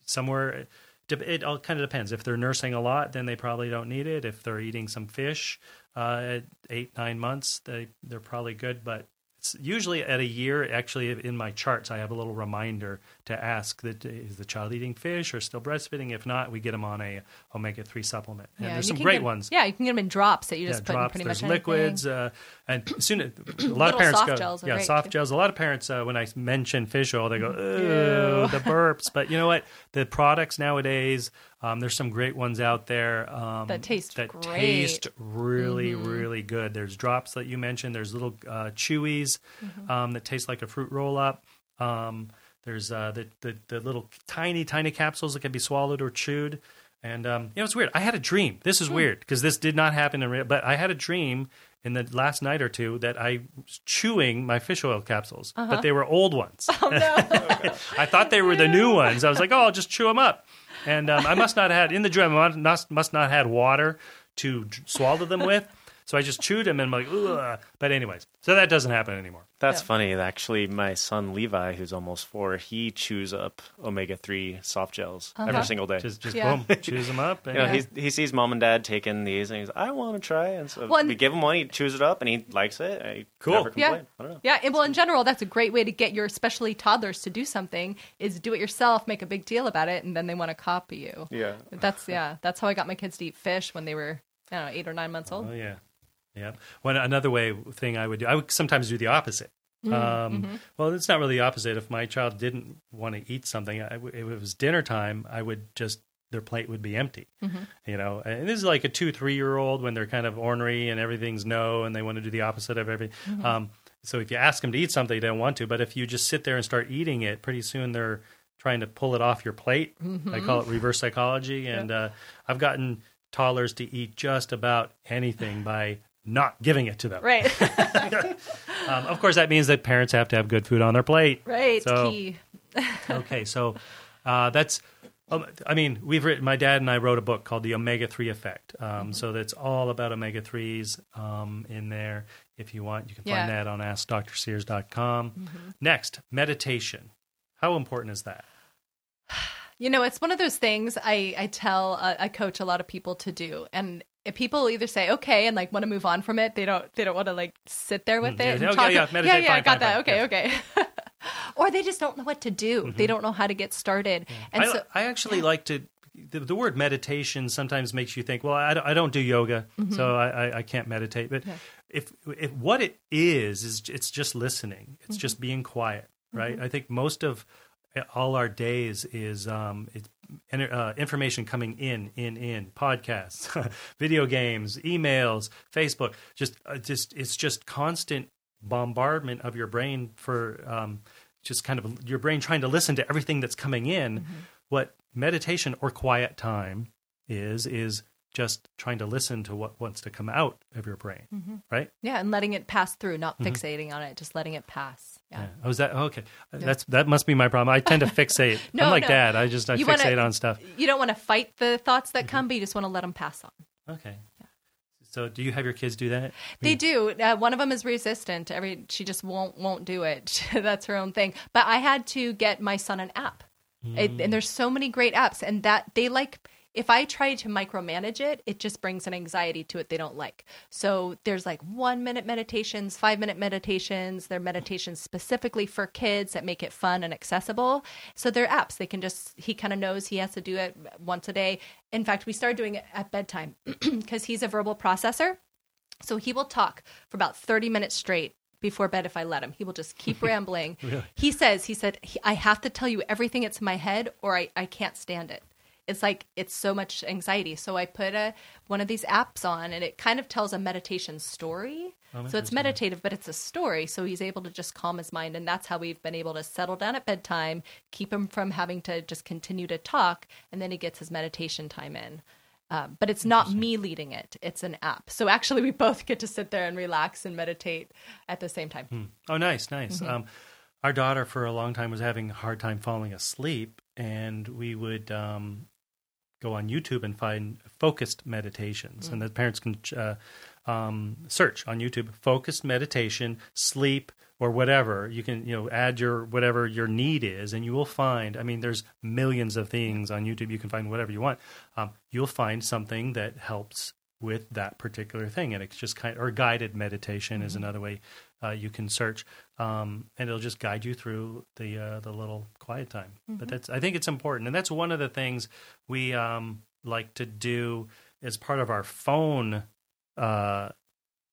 somewhere. It, it all kind of depends. If they're nursing a lot, then they probably don't need it. If they're eating some fish uh, at eight nine months, they they're probably good. But it's usually at a year. Actually, in my charts, I have a little reminder to ask that is the child eating fish or still breastfeeding. If not, we get them on a omega three supplement. And Yeah, there's some great get- ones. Yeah, you can get them in drops that you just Yeah, put in drops. pretty There's much liquids, uh, and soon [CLEARS THROAT] a lot of parents soft go, gels yeah, soft too. gels. A lot of parents, uh, when I mention fish oil, they go, Ew. The burps." But you know what? The products nowadays, um, there's some great ones out there um, That taste that great. taste really, Mm-hmm. really good. There's drops that you mentioned. There's little uh, chewies Mm-hmm. um, that taste like a fruit roll up. Um, there's uh, the, the the little tiny, tiny capsules that can be swallowed or chewed. And um, you know, it's weird. I had a dream. This is weird because this did not happen in real. But I had a dream in the last night or two that I was chewing my fish oil capsules, but they were old ones. Oh no! [LAUGHS] I thought they were the new ones. I was like, oh, I'll just chew them up. And um, I must not have had in the dream. I must must not had water to swallow them with. So I just chewed them and I'm like, ugh. But anyways, so that doesn't happen anymore. That's Yeah. funny. Actually, my son Levi, who's almost four, he chews up omega three soft gels uh-huh. every single day. Just just Yeah. boom, [LAUGHS] chews them up. And, you know, he's, he sees mom and dad taking these, and he's, I want to try. And so Well, and- we give him one, he chews it up, and he likes it. he Cool. Never Yeah. I don't know. Yeah, and well, in general, that's a great way to get your, especially toddlers, to do something. Is do it yourself, make a big deal about it, and then they want to copy you. Yeah. That's yeah. That's how I got my kids to eat fish when they were, I don't know, eight or nine months oh, old. Oh yeah, yeah. One another way thing I would do. I would sometimes do the opposite. Mm, Um, mm-hmm. Well, it's not really the opposite. If my child didn't want to eat something, I if it was dinner time, I would just their plate would be empty. Mm-hmm. You know, and this is like a two, three year old when they're kind of ornery and everything's no, and they want to do the opposite of everything. Mm-hmm. Um, so if you ask them to eat something, they don't want to. But if you just sit there and start eating it, pretty soon they're trying to pull it off your plate. I call it reverse psychology, and uh, I've gotten toddlers to eat just about anything [SIGHS] by not giving it to them. Right, [LAUGHS] Um, of course, that means that parents have to have good food on their plate. right. So- Key. [LAUGHS] Okay, so uh, that's. Um, I mean, we've written. My dad and I wrote a book called The Omega Three Effect. Um, So that's all about omega threes um, in there. If you want, you can Yeah. find that on AskDrSears.com. Next, meditation. How important is that? [SIGHS] You know, it's one of those things I, I tell uh, I coach a lot of people to do, and if people either say okay and like want to move on from it, they don't they don't want to like sit there with Mm, it. yeah, and oh, okay, talk- yeah, yeah, yeah, I fine, got fine, that. fine, Okay, yes. okay. [LAUGHS] or they just don't know what to do. Mm-hmm. They don't know how to get started, and I, so I actually like to the, the word meditation sometimes makes you think, well, I, don't- I don't do yoga, mm-hmm. so I, I, I can't meditate. But if if what it is is it's just listening, it's mm-hmm. just being quiet, right? I think most of eh, all our days is um, it's uh, information coming in, in, in podcasts, [LAUGHS] video games, emails, Facebook. Just, uh, just it's just constant bombardment of your brain for um, just kind of your brain trying to listen to everything that's coming in. What meditation or quiet time is is just trying to listen to what wants to come out of your brain, mm-hmm. right? Yeah, and letting it pass through, not mm-hmm. fixating on it, just letting it pass. Yeah. Yeah. Oh, is that oh, okay? That's that must be my problem. I tend to [LAUGHS] fixate. No, I'm like no. Dad. I just I You fixate wanna- on stuff. You don't want to fight the thoughts that mm-hmm. come, but you just want to let them pass on. Okay. So, do you have your kids do that? They do. Uh, one of them is resistant. Every she just won't won't do it. [LAUGHS] That's her own thing. But I had to get my son an app, It- and mm. there's so many great apps, and that they like. If I try to micromanage it, it just brings an anxiety to it they don't like. So there's like one minute meditations, five minute meditations. They're meditations specifically for kids that make it fun and accessible. So they're apps. They can just, he kind of knows he has to do it once a day. In fact, we started doing it at bedtime [CLEARS THROAT] because he's a verbal processor. So he will talk for about 30 minutes straight before bed if I let him. He will just keep [LAUGHS] rambling. He says, he said, I have to tell you everything that's in my head or I, I can't stand it. It's like it's so much anxiety. So I put a one of these apps on and it kind of tells a meditation story. so it's meditative, but it's a story. So he's able to just calm his mind. And that's how we've been able to settle down at bedtime, keep him from having to just continue to talk. And then he gets his meditation time in. Um, but it's not me leading it; it's an app. So actually, we both get to sit there and relax and meditate at the same time. Oh, nice, nice. Mm-hmm. Um, our daughter, for a long time, was having a hard time falling asleep, and we would um, go on YouTube and find focused meditations, and the parents can uh, um, search on YouTube focused meditation, sleep, or whatever. You can you know add your whatever your need is, and you will find. I mean, there's millions of things on YouTube. You can find whatever you want. Um, you'll find something that helps with that particular thing, and it's just kind or guided meditation is another way uh, you can search, um, and it'll just guide you through the uh, the little quiet time. But that's I think it's important, and that's one of the things we um, like to do as part of our phone uh,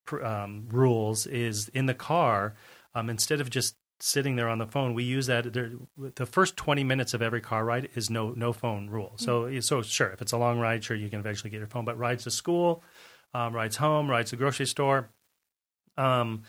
pr- um, rules is in the car um, instead of just sitting there on the phone we use that there, the first 20 minutes of every car ride is no no phone rule. So so sure if it's a long ride sure you can eventually get your phone but rides to school um, rides home rides to the grocery store um,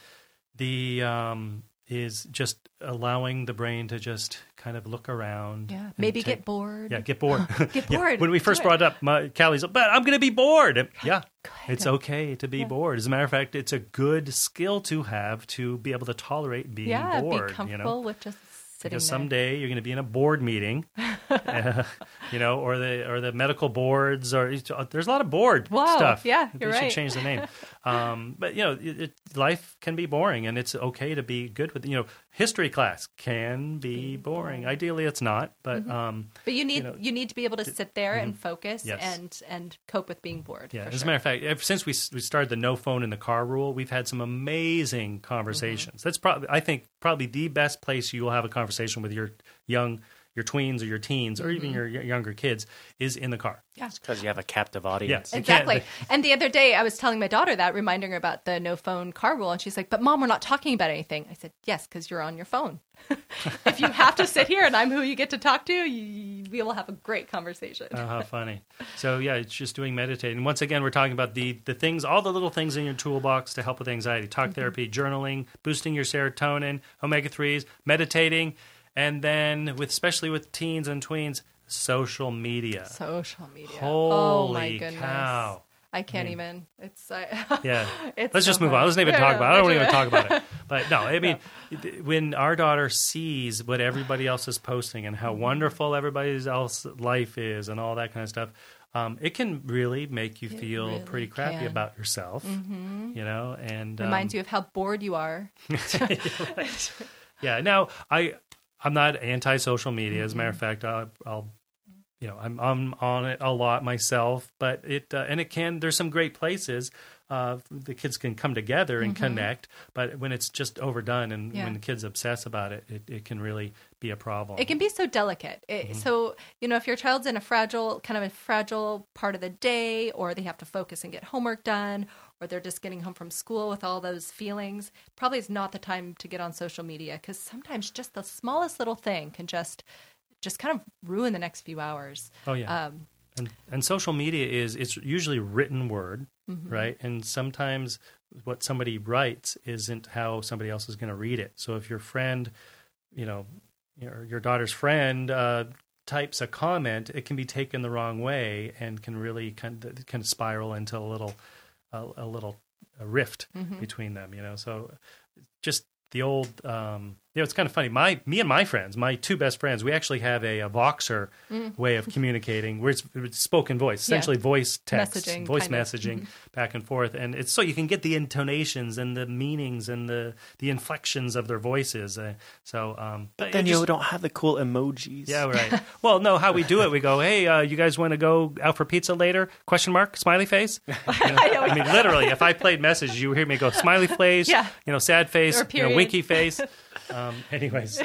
the um, is just allowing the brain to just kind of look around Yeah, maybe take- get bored. yeah, get bored. [LAUGHS] Get [LAUGHS] Yeah. bored. When we first brought it up, my, Callie's, but I'm going to be bored. And, Yeah, it's okay to be bored. As a matter of fact, it's a good skill to have to be able to tolerate being yeah, bored. be comfortable you know? with just sitting Because there. someday you're going to be in a board meeting, uh, [LAUGHS] you know, or the or the medical boards, or there's a lot of board Wow, stuff. yeah, they you're should right. change the name. Um, but you know, it, it, life can be boring, and it's okay to be good with. You know, history class can be boring. Ideally, it's not, but Mm-hmm. um, But you need know, you need to be able to sit there and focus Yes. and and cope with being bored. Yeah, as a matter of fact, ever since we we started the no phone in the car rule, we've had some amazing Mm-hmm. conversations. That's probably I think probably the best place you will have a conversation with your young your tweens or your teens or Mm-hmm. even your younger kids is in the car. Yes, because you have a captive audience. Yes. Exactly. And the other day, I was telling my daughter that, reminding her about the no phone car rule. And she's like, But mom, we're not talking about anything. I said, Yes, because you're on your phone. [LAUGHS] if you have to sit here and I'm who you get to talk to, you, we will have a great conversation. Oh, how [LAUGHS] funny! So yeah, it's just doing meditating. Once again, we're talking about the the things, all the little things in your toolbox to help with anxiety: talk Mm-hmm. therapy, journaling, boosting your serotonin, omega threes, meditating, and then with especially with teens and tweens, social media. Social media. Holy oh, my goodness. cow! I can't even. It's. Uh, [LAUGHS] Yeah. [LAUGHS] It's Let's so just move on. Let's not even Yeah, talk about it. I don't me even talk about it. [LAUGHS] But no, I mean, when our daughter sees what everybody else is posting and Mm-hmm. how wonderful everybody else's life is and all that kind of stuff, um, it can really make you feel really pretty crappy can. about yourself, you know, and Reminds um, you of how bored you are. Yeah. Now, I I'm not anti social media. As a matter of fact, I'll, I'll you know, I'm, I'm on it a lot myself, but it uh, and it can. There's some great places. Uh, the kids can come together and connect, but when it's just overdone and Mm-hmm. Yeah. when the kids obsess about it, it, it can really be a problem. It can be so delicate. It, So, you know, if your child's in a fragile, kind of a fragile part of the day, or they have to focus and get homework done, or they're just getting home from school with all those feelings, probably is not the time to get on social media because sometimes just the smallest little thing can just just kind of ruin the next few hours. Oh yeah. Um, and and social media is it's usually written word Mm-hmm. right and sometimes what somebody writes isn't how somebody else is going to read it so if your friend you know your, your daughter's friend uh, types a comment it can be taken the wrong way and can really kind of, kind of spiral into a little a, a little a rift Mm-hmm. between them you know so just the old um you know it's kind of funny my me and my friends my two best friends we actually have a, a voxer way of communicating where it's, it's spoken voice Yeah. essentially voice text Messaging, voice kind of. messaging back and forth and it's so you can get the intonations and the meanings and the the inflections of their voices uh, so um But it then just- you don't have the cool emojis. yeah, right. well, no, how we do it, we go, "Hey, uh, you guys want to go out for pizza later?" Question mark, smiley face. [LAUGHS] You know, I, mean, literally, if I played message, you would hear me go smiley face, Yeah. you know, sad face, you know, winky face. [LAUGHS] Um, [LAUGHS] anyways,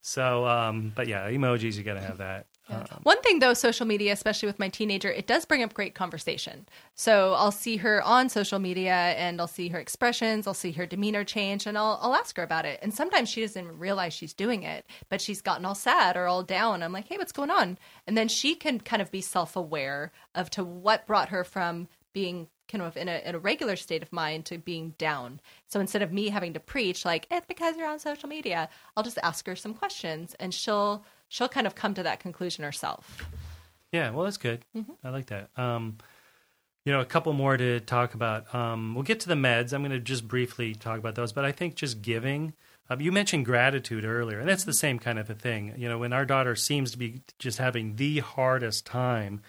so um, but yeah, emojis, you got to have that. Um, One thing though, social media, especially with my teenager, it does bring up great conversation. So I'll see her on social media and I'll see her expressions, I'll see her demeanor change, and I'll, I'll ask her about it. And sometimes she doesn't realize she's doing it, but she's gotten all sad or all down. I'm like, hey, what's going on? And then she can kind of be self aware of to what brought her from being kind of in a, in a regular state of mind to being down. So instead of me having to preach like it's because you're on social media, I'll just ask her some questions and she'll she'll kind of come to that conclusion herself. Yeah, well, that's good. Mm-hmm. I like that. Um, you know, a couple more to talk about. Um, we'll get to the meds. I'm going to just briefly talk about those, but I think just giving. Um, you mentioned gratitude earlier, and that's the same kind of a thing. You know, when our daughter seems to be just having the hardest time,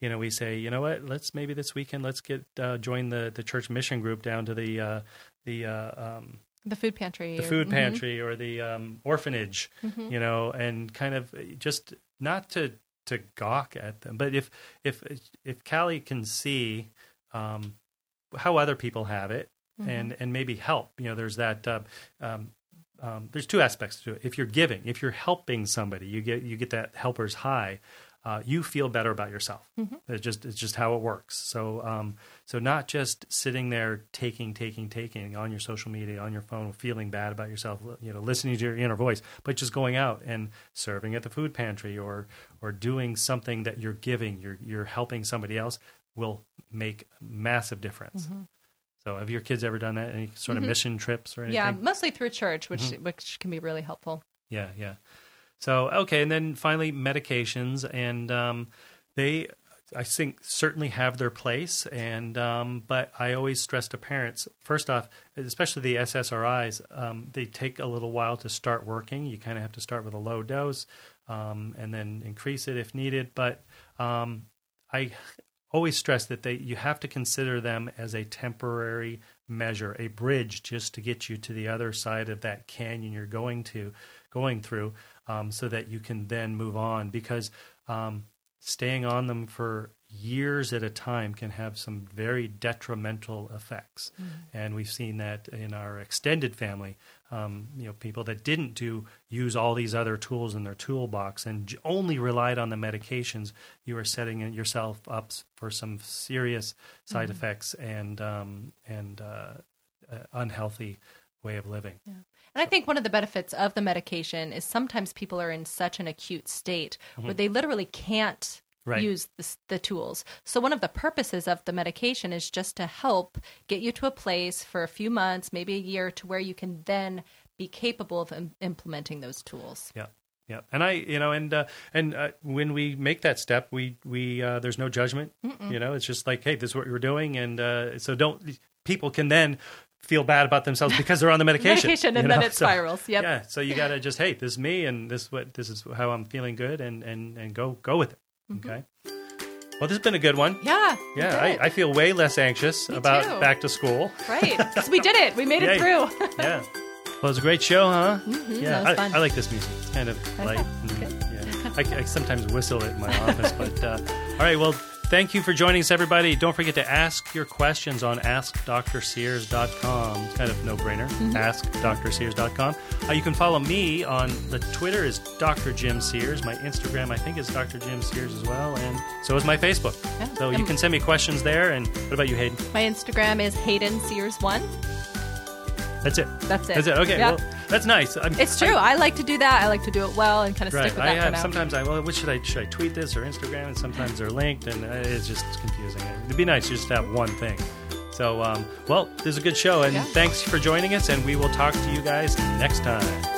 you know, we say, you know what? Let's maybe this weekend, let's get uh, join the the church mission group down to the uh, the uh, um, The food pantry. the or- food mhm. pantry or the um, orphanage, you know, and kind of just not to to gawk at them, but if if if Callie can see um, how other people have it and and maybe help, you know, there's that. Uh, um, um, there's two aspects to it. If you're giving, if you're helping somebody, you get you get that helper's high. Uh, you feel better about yourself. It's just it's just how it works. So um, so not just sitting there taking taking taking on your social media on your phone, feeling bad about yourself, you know, listening to your inner voice, but just going out and serving at the food pantry or or doing something that you're giving, you're you're helping somebody else will make massive difference. So have your kids ever done that? Any sort of mission trips or anything? Yeah, mostly through church, which Mm-hmm. which can be really helpful. Yeah, yeah. So okay, and then finally medications, and um, they, I think, certainly have their place. And um, but I always stress to parents, first off, especially the SSRIs, um, they take a little while to start working. You kind of have to start with a low dose, um, and then increase it if needed. But um, I always stress that they you have to consider them as a temporary measure, a bridge just to get you to the other side of that canyon you're going to going through, um, so that you can then move on. Because um, staying on them for years at a time can have some very detrimental effects, and we've seen that in our extended family. Um, you know, people that didn't do use all these other tools in their toolbox and j- only relied on the medications. You are setting yourself up for some serious side effects and um, and uh, uh, unhealthy way of living. And I think one of the benefits of the medication is sometimes people are in such an acute state where they literally can't Mm-hmm. Right. use the, the tools. So one of the purposes of the medication is just to help get you to a place for a few months, maybe a year, to where you can then be capable of im- implementing those tools. Yeah. Yeah, and I, you know, and uh, and uh, when we make that step, we we uh, there's no judgment. You know, it's just like, hey, this is what you're doing, and uh, so don't people can then feel bad about themselves because they're on the [LAUGHS] medication. Medication, and then it So, spirals. Yep. Yeah, so you got to just, hey, this is me, and this is what this is how I'm feeling good, and and and go go with it. Okay. Well, this has been a good one. Mm-hmm. Yeah. Yeah. I, I feel way less anxious about too. back to school. right. We did it. We made it through. [LAUGHS] Yeah. Well, it was a great show, huh? Mhm, yeah, that was I, fun. I like this music. It's kind of light. know. and- Good. yeah. I, I sometimes whistle it in my [LAUGHS] office. But uh, all right, well, thank you for joining us, everybody. Don't forget to ask your questions on AskDrSears.com. It's kind of no brainer. AskDrSears.com. Uh, you can follow me on the Twitter is Dr. Jim Sears. My Instagram, I think, is Dr. Jim Sears as well, and so is my Facebook. Yeah. So you can send me questions there. And what about you, Hayden? My Instagram is Hayden Sears one. That's it. That's it. That's it. Okay. Well, that's nice. I'm, It's true. I, like to do that. I like to do it well and kind of Right. stick with I that for have sometimes I well, what should I should I tweet this or Instagram? And sometimes they're linked, and uh, it's just confusing. It'd be nice just to have one thing. So, um, well, this is a good show, and Yeah. thanks for joining us, and we will talk to you guys next time.